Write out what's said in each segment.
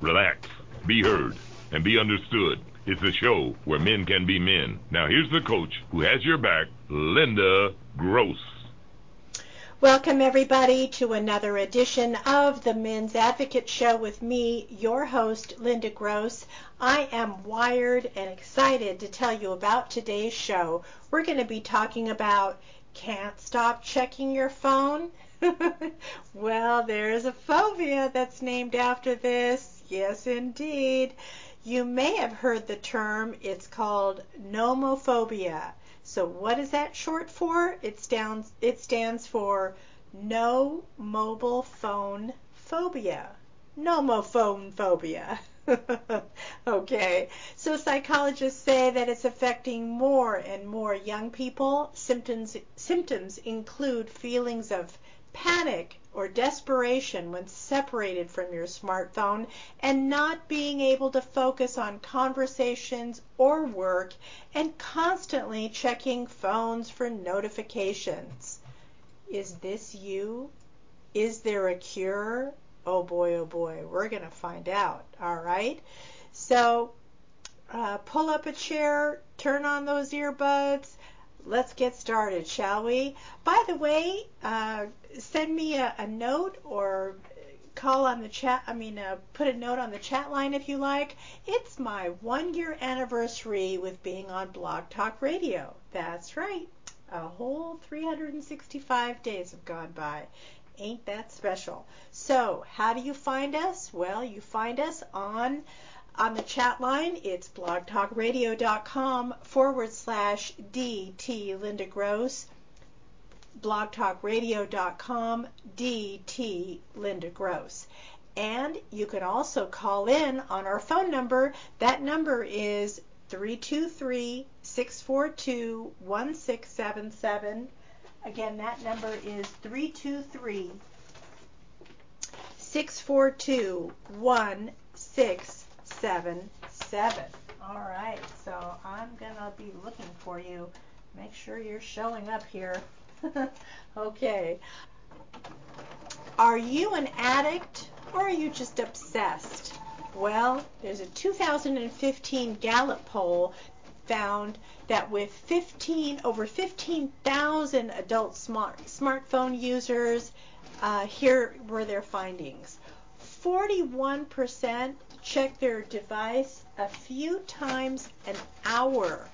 Relax, be heard, and be understood. It's a show where men can be men. Now here's the coach who has your back, Linda Gross. Welcome, everybody, to another edition of the Men's Advocate Show with me, your host, Linda Gross. I am wired and excited to tell you about today's show. We're going to be talking about can't stop checking your phone? well, there's a phobia that's named after this. Yes, indeed. You may have heard the term. It's called nomophobia. So what is that short for? It stands it stands for no mobile phone phobia. Nomophone phobia. okay, so psychologists say that it's affecting more and more young people. Symptoms symptoms include feelings of panic or desperation when separated from your smartphone and not being able to focus on conversations or work and constantly checking phones for notifications. Is this you? Is there a cure? Oh boy, oh boy, we're going to find out. All right. So uh, pull up a chair, turn on those earbuds. Let's get started, shall we? By the way, uh, send me a, a, note or call on the chat. I mean, uh, put a note on the chat line if you like. It's my one year anniversary with being on Blog Talk Radio. That's right. A whole 365 days have gone by. Ain't that special? So, how do you find us? Well, you find us on on the chat line. It's blogtalkradio.com forward slash DT Linda Gross. blogtalkradio.com DT Linda Gross. And you can also call in on our phone number. That number is 323 642 1677. Again, that number is 323 642 1677. All right, so I'm to be looking for you. Make sure you're showing up here. okay. Are you an addict or are you just obsessed? Well, there's a 2015 Gallup poll found that with 15 over 15,000 adult smart smartphone users, uh, here were their findings. 41% check their device a few times an hour.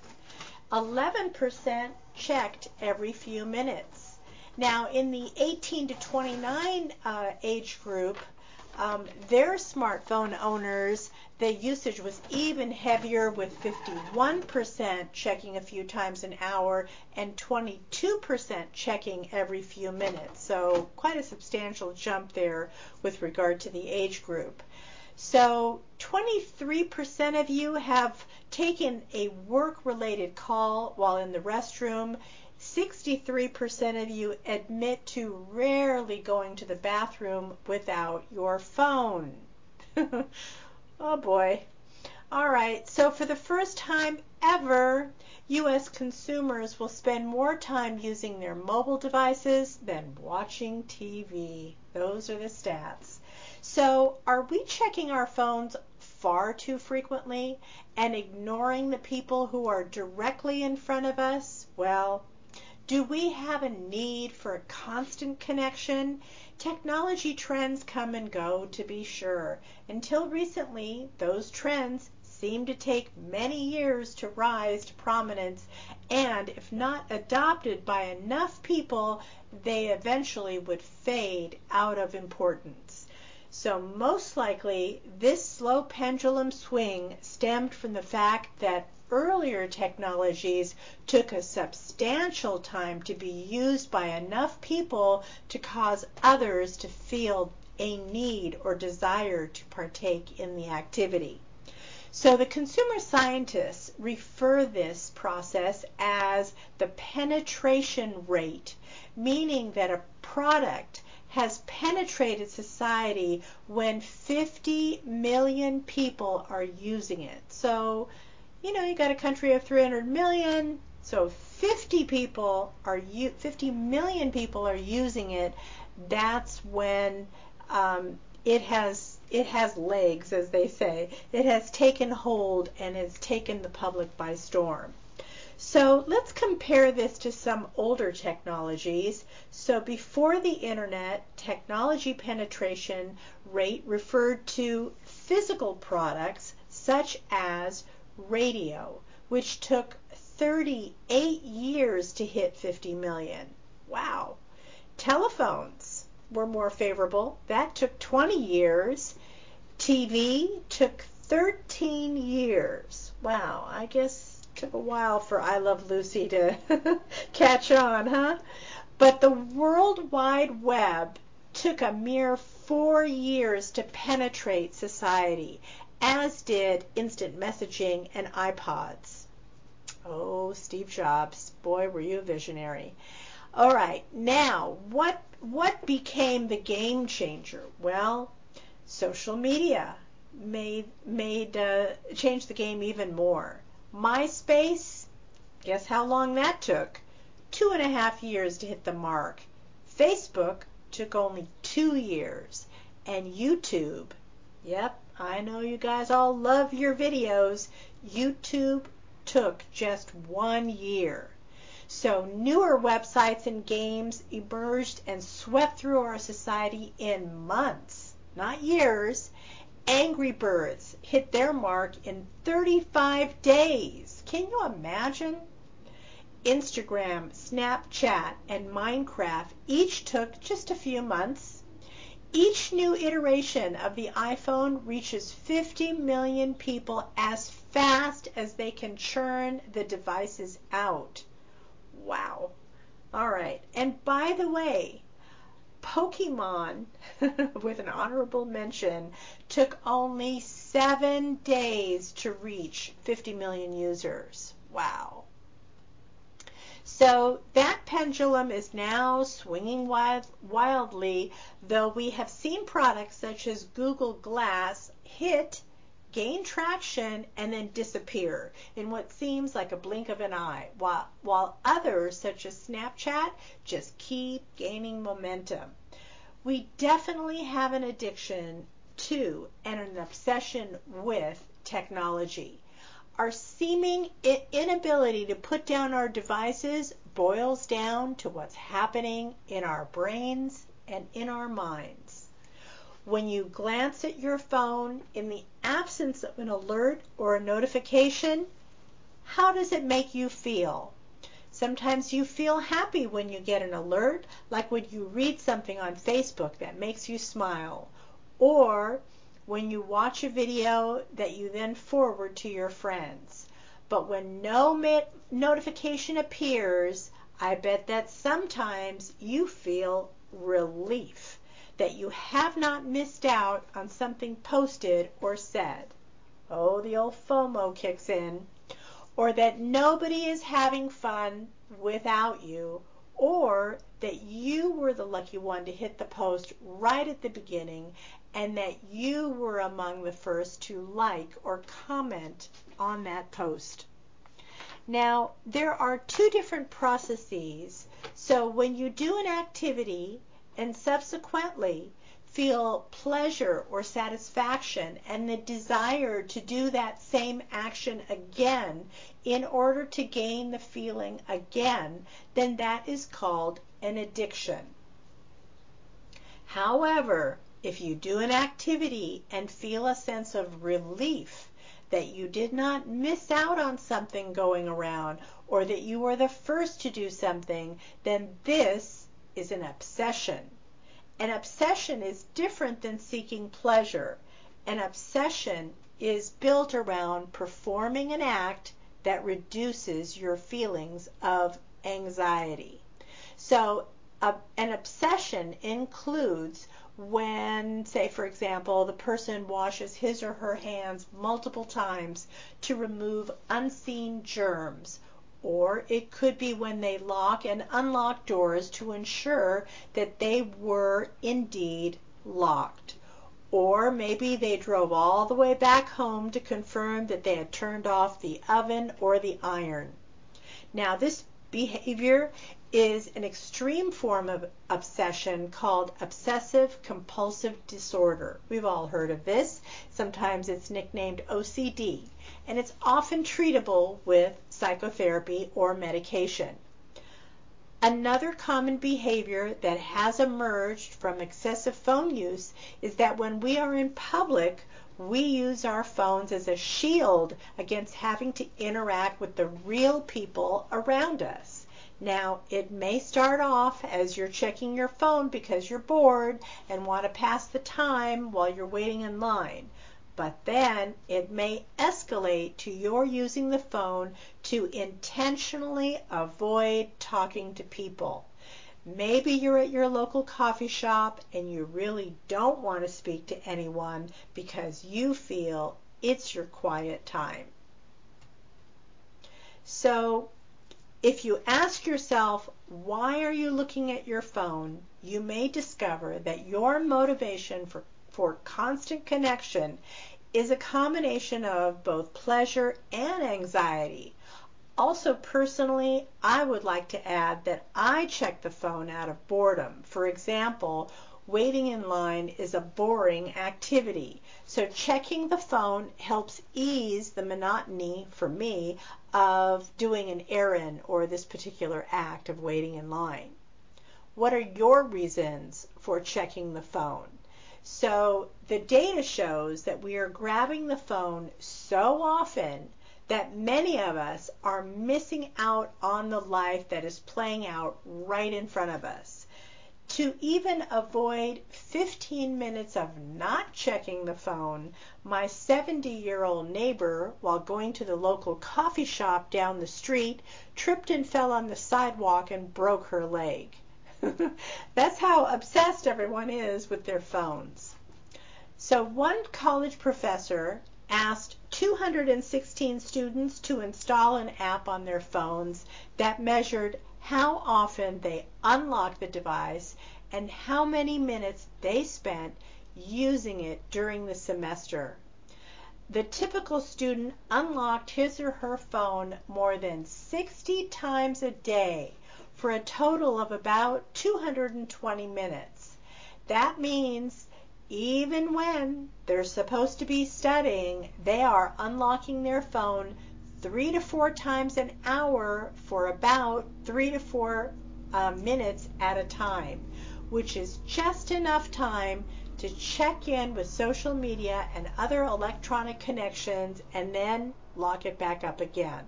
11% checked every few minutes. Now, in the 18 to 29 uh, age group, um, their smartphone owners, the usage was even heavier with 51% checking a few times an hour and 22% checking every few minutes. So quite a substantial jump there with regard to the age group. So 23% of you have taken a work related call while in the restroom. 63% of you admit to rarely going to the bathroom without your phone. oh boy. All right, so for the first time ever, U.S. consumers will spend more time using their mobile devices than watching TV. Those are the stats. So, are we checking our phones far too frequently and ignoring the people who are directly in front of us? Well, do we have a need for a constant connection? Technology trends come and go, to be sure. Until recently, those trends seemed to take many years to rise to prominence, and if not adopted by enough people, they eventually would fade out of importance. So, most likely, this slow pendulum swing stemmed from the fact that earlier technologies took a substantial time to be used by enough people to cause others to feel a need or desire to partake in the activity. So the consumer scientists refer this process as the penetration rate, meaning that a product has penetrated society when 50 million people are using it. So, you know, you got a country of 300 million, so 50 people are 50 million people are using it. That's when um, it has it has legs, as they say. It has taken hold and has taken the public by storm. So let's compare this to some older technologies. So before the internet, technology penetration rate referred to physical products such as radio, which took 38 years to hit 50 million. Wow. Telephones were more favorable. That took 20 years. TV took 13 years. Wow, I guess took a while for I Love Lucy to catch on, huh? But the World Wide Web took a mere four years to penetrate society, as did instant messaging and iPods. Oh, Steve Jobs, boy, were you a visionary. All right, now what what became the game changer? Well, social media made made uh, changed the game even more. MySpace, guess how long that took? Two and a half years to hit the mark. Facebook took only two years, and YouTube, yep, I know you guys all love your videos. YouTube took just one year. So newer websites and games emerged and swept through our society in months, not years. Angry Birds hit their mark in 35 days. Can you imagine? Instagram, Snapchat, and Minecraft each took just a few months. Each new iteration of the iPhone reaches 50 million people as fast as they can churn the devices out. Wow. All right. And by the way, Pokemon, with an honorable mention, took only seven days to reach 50 million users. Wow. So that pendulum is now swinging wild, wildly, though we have seen products such as Google Glass hit gain traction and then disappear in what seems like a blink of an eye, while, while others, such as Snapchat, just keep gaining momentum. We definitely have an addiction to and an obsession with technology. Our seeming inability to put down our devices boils down to what's happening in our brains and in our minds when you glance at your phone in the absence of an alert or a notification, how does it make you feel? Sometimes you feel happy when you get an alert, like when you read something on Facebook that makes you smile, or when you watch a video that you then forward to your friends. But when no notification appears, I bet that sometimes you feel relief that you have not missed out on something posted or said. Oh, the old FOMO kicks in. Or that nobody is having fun without you, or that you were the lucky one to hit the post right at the beginning and that you were among the first to like or comment on that post. Now, there are two different processes. So when you do an activity, and subsequently feel pleasure or satisfaction and the desire to do that same action again in order to gain the feeling again, then that is called an addiction. However, if you do an activity and feel a sense of relief that you did not miss out on something going around or that you were the first to do something, then this is an obsession. An obsession is different than seeking pleasure. An obsession is built around performing an act that reduces your feelings of anxiety. So, an obsession includes when, say, for example, the person washes his or her hands multiple times to remove unseen germs. Or it could be when they lock and unlock doors to ensure that they were indeed locked. Or maybe they drove all the way back home to confirm that they had turned off the oven or the iron. Now, this behavior is an extreme form of obsession called obsessive compulsive disorder. We've all heard of this. Sometimes it's nicknamed OCD, and it's often treatable with psychotherapy or medication. Another common behavior that has emerged from excessive phone use is that when we are in public, we use our phones as a shield against having to interact with the real people around us. Now, it may start off as you're checking your phone because you're bored and want to pass the time while you're waiting in line. But then it may escalate to your using the phone to intentionally avoid talking to people. Maybe you're at your local coffee shop and you really don't want to speak to anyone because you feel it's your quiet time. So if you ask yourself, why are you looking at your phone? You may discover that your motivation for, for constant connection is a combination of both pleasure and anxiety. Also, personally, I would like to add that I check the phone out of boredom. For example, waiting in line is a boring activity. So checking the phone helps ease the monotony for me of doing an errand or this particular act of waiting in line. What are your reasons for checking the phone? So the data shows that we are grabbing the phone so often that many of us are missing out on the life that is playing out right in front of us to even avoid 15 minutes of not checking the phone, my 70 year old neighbor, while going to the local coffee shop down the street, tripped and fell on the sidewalk and broke her leg. That's how obsessed everyone is with their phones. So, one college professor asked 216 students to install an app on their phones that measured how often they unlocked the device, and how many minutes they spent using it during the semester. The typical student unlocked his or her phone more than 60 times a day for a total of about 220 minutes. That means even when they're supposed to be studying, they are unlocking their phone three to four times an hour for about three to four uh, minutes at a time, which is just enough time to check in with social media and other electronic connections and then lock it back up again.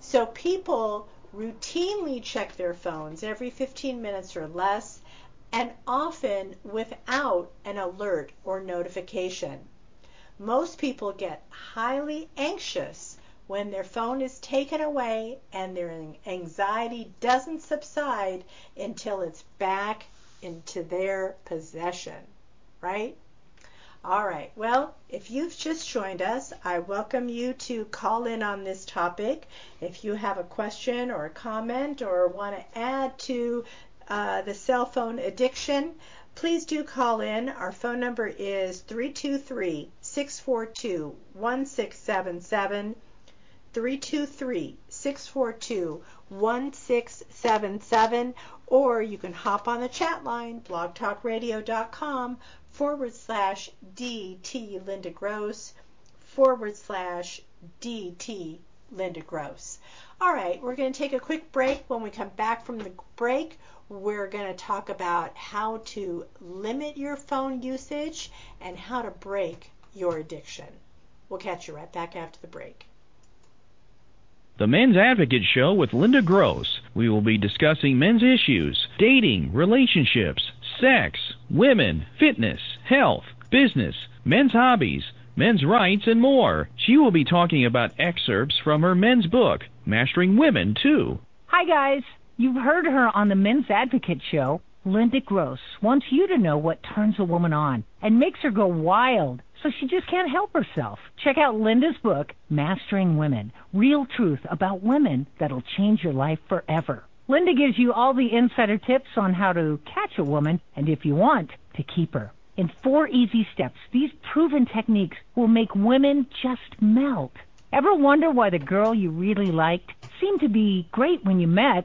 So people routinely check their phones every 15 minutes or less and often without an alert or notification. Most people get highly anxious when their phone is taken away and their anxiety doesn't subside until it's back into their possession, right? All right. Well, if you've just joined us, I welcome you to call in on this topic. If you have a question or a comment or want to add to uh, the cell phone addiction, please do call in. Our phone number is 323 642 1677. 323 642 1677, or you can hop on the chat line, blogtalkradio.com forward slash DT Linda Gross forward slash DT Linda Gross. All right, we're going to take a quick break. When we come back from the break, we're going to talk about how to limit your phone usage and how to break your addiction. We'll catch you right back after the break. The Men's Advocate Show with Linda Gross. We will be discussing men's issues, dating, relationships, sex, women, fitness, health, business, men's hobbies, men's rights, and more. She will be talking about excerpts from her men's book, Mastering Women, too. Hi, guys. You've heard her on the Men's Advocate Show. Linda Gross wants you to know what turns a woman on and makes her go wild so she just can't help herself. Check out Linda's book, Mastering Women Real Truth About Women That'll Change Your Life Forever. Linda gives you all the insider tips on how to catch a woman and, if you want, to keep her. In four easy steps, these proven techniques will make women just melt. Ever wonder why the girl you really liked seemed to be great when you met,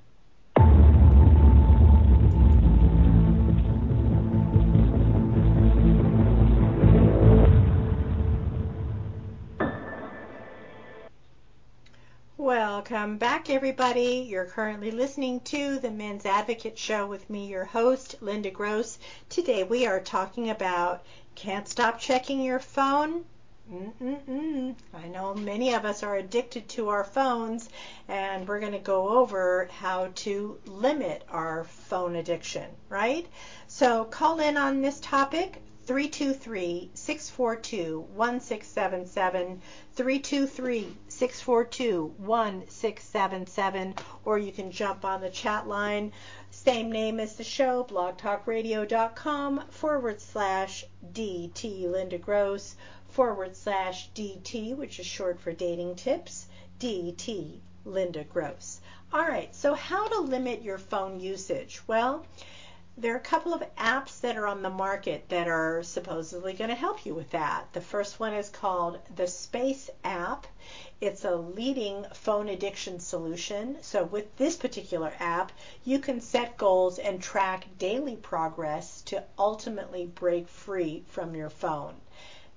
Welcome back, everybody. You're currently listening to the Men's Advocate Show with me, your host, Linda Gross. Today we are talking about can't stop checking your phone. Mm-mm-mm. I know many of us are addicted to our phones, and we're going to go over how to limit our phone addiction, right? So call in on this topic 323 642 1677. 323 642 1677. Or you can jump on the chat line. Same name as the show, blogtalkradio.com forward slash DT Linda Gross forward slash DT, which is short for dating tips. DT Linda Gross. All right, so how to limit your phone usage? Well, there are a couple of apps that are on the market that are supposedly going to help you with that. The first one is called the Space app. It's a leading phone addiction solution. So, with this particular app, you can set goals and track daily progress to ultimately break free from your phone.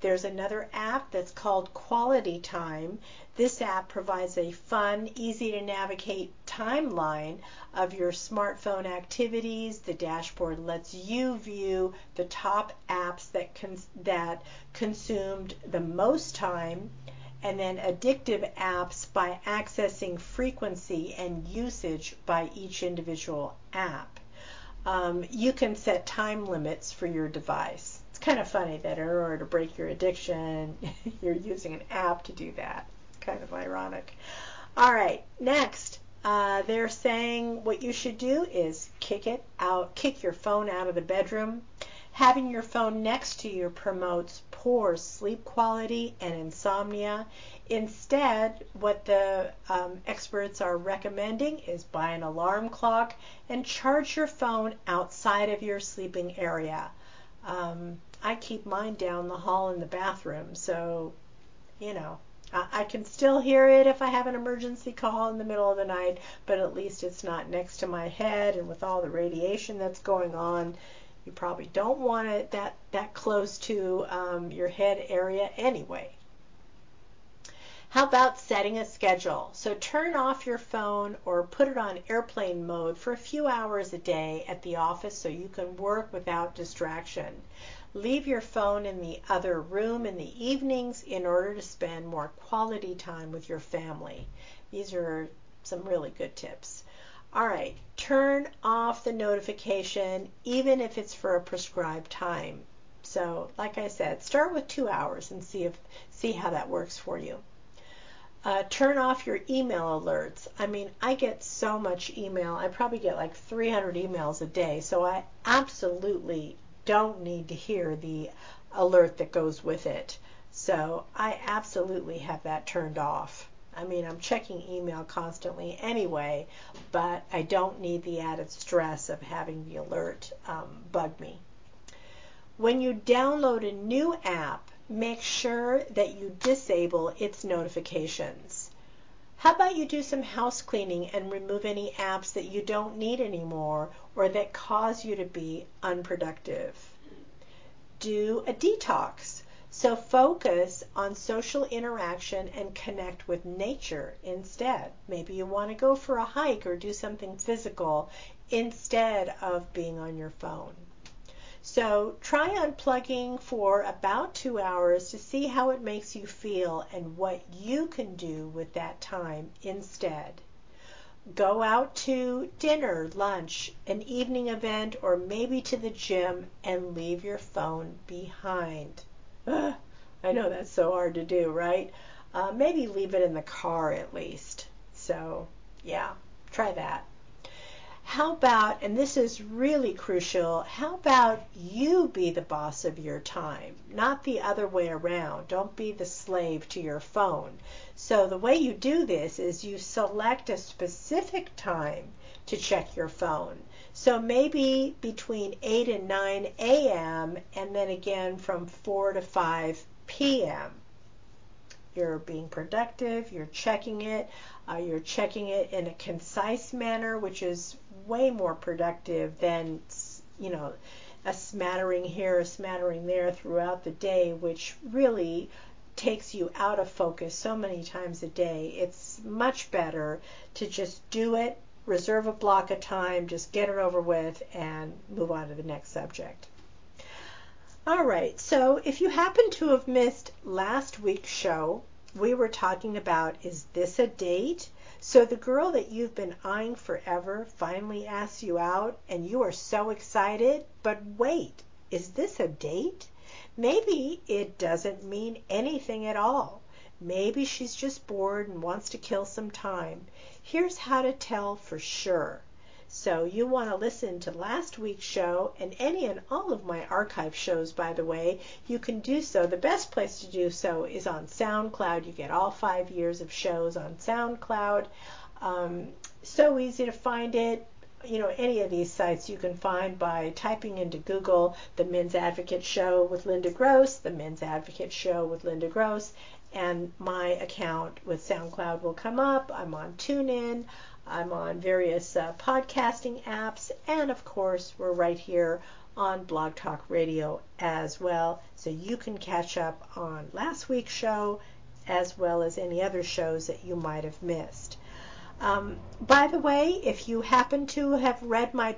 There's another app that's called Quality Time. This app provides a fun, easy to navigate timeline of your smartphone activities. The dashboard lets you view the top apps that cons- that consumed the most time and then addictive apps by accessing frequency and usage by each individual app. Um, you can set time limits for your device. Kind of funny that in order to break your addiction, you're using an app to do that kind of ironic. All right, next. Uh, they're saying what you should do is kick it out, kick your phone out of the bedroom. Having your phone next to you promotes poor sleep quality and insomnia. Instead, what the um, experts are recommending is buy an alarm clock and charge your phone outside of your sleeping area. Um, I keep mine down the hall in the bathroom, so you know I can still hear it if I have an emergency call in the middle of the night, but at least it's not next to my head. And with all the radiation that's going on, you probably don't want it that that close to um, your head area anyway. How about setting a schedule? So turn off your phone or put it on airplane mode for a few hours a day at the office so you can work without distraction. Leave your phone in the other room in the evenings in order to spend more quality time with your family. These are some really good tips. All right, turn off the notification even if it's for a prescribed time. So, like I said, start with two hours and see if see how that works for you. Uh, turn off your email alerts. I mean, I get so much email. I probably get like 300 emails a day. So I absolutely don't need to hear the alert that goes with it. So I absolutely have that turned off. I mean, I'm checking email constantly anyway, but I don't need the added stress of having the alert um, bug me. When you download a new app, make sure that you disable its notifications. How about you do some house cleaning and remove any apps that you don't need anymore or that cause you to be unproductive? Do a detox. So focus on social interaction and connect with nature instead. Maybe you want to go for a hike or do something physical instead of being on your phone. So try unplugging for about two hours to see how it makes you feel and what you can do with that time instead. Go out to dinner, lunch, an evening event, or maybe to the gym and leave your phone behind. Ugh, I know that's so hard to do, right? Uh, maybe leave it in the car at least. So, yeah, try that how about, and this is really crucial, how about you be the boss of your time, not the other way around? Don't be the slave to your phone. So the way you do this is you select a specific time to check your phone. So maybe between 8 and 9 a.m., and then again from 4 to 5 p.m. You're being productive, you're checking it, uh, you're checking it in a concise manner, which is way more productive than, you know, a smattering here, a smattering there throughout the day, which really takes you out of focus so many times a day. It's much better to just do it, reserve a block of time, just get it over with, and move on to the next subject. All right, so if you happen to have missed last week's show, we were talking about is this a date? So the girl that you've been eyeing forever finally asks you out and you are so excited, but wait, is this a date? Maybe it doesn't mean anything at all. Maybe she's just bored and wants to kill some time. Here's how to tell for sure. So you want to listen to last week's show and any and all of my archive shows, by the way, you can do so. The best place to do so is on SoundCloud. You get all five years of shows on SoundCloud. Um, so easy to find it. You know, any of these sites you can find by typing into Google the Men's Advocate Show with Linda Gross, the Men's Advocate Show with Linda Gross, and my account with SoundCloud will come up. I'm on TuneIn. I'm on various uh, podcasting apps, and of course, we're right here on Blog Talk Radio as well. So you can catch up on last week's show as well as any other shows that you might have missed. Um, by the way, if you happen to have read my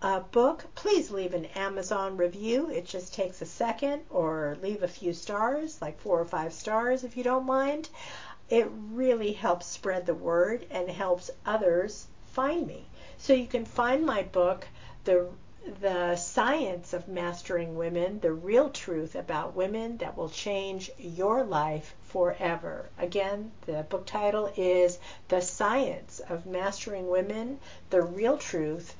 uh, book, please leave an Amazon review. It just takes a second, or leave a few stars, like four or five stars if you don't mind it really helps spread the word and helps others find me. So you can find my book, The the science of mastering women, the real truth about women that will change your life forever. Again, the book title is The Science of Mastering Women, the real truth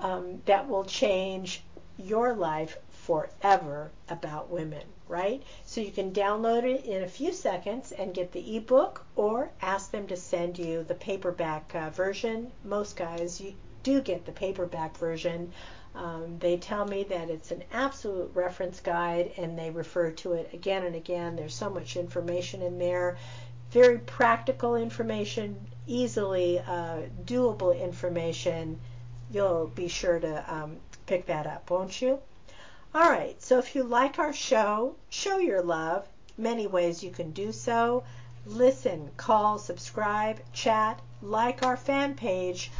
um, that will change your life forever about women, right? So you can download it in a few seconds and get the ebook or ask them to send you the paperback uh, version. Most guys you do get the paperback version. Um, they tell me that it's an absolute reference guide and they refer to it again and again. There's so much information in there. Very practical information, easily uh, doable information. You'll be sure to um, pick that up, won't you? All right, so if you like our show, show your love. Many ways you can do so. Listen, call, subscribe, chat, like our fan page,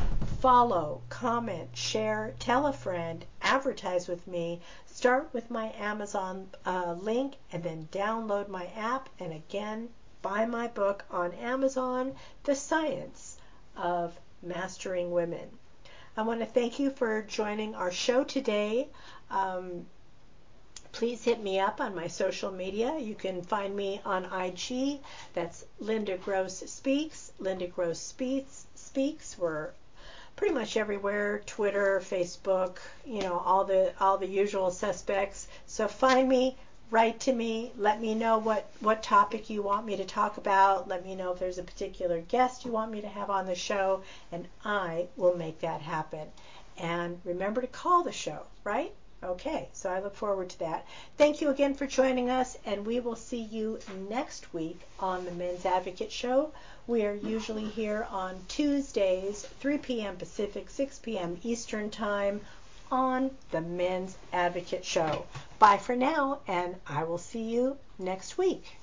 follow, comment, share, tell a friend, advertise with me, start with my Amazon uh, link, and then download my app, and again, buy my book on Amazon, The Science of Mastering Women. I want to thank you for joining our show today. Um, please hit me up on my social media. You can find me on IG. That's Linda Gross Speaks. Linda Gross Speaks. Speaks. We're pretty much everywhere. Twitter, Facebook. You know all the all the usual suspects. So find me. Write to me. Let me know what what topic you want me to talk about. Let me know if there's a particular guest you want me to have on the show, and I will make that happen. And remember to call the show, right? Okay, so I look forward to that. Thank you again for joining us, and we will see you next week on the Men's Advocate Show. We are usually here on Tuesdays, 3 p.m. Pacific, 6 p.m. Eastern Time on the Men's Advocate Show. Bye for now, and I will see you next week.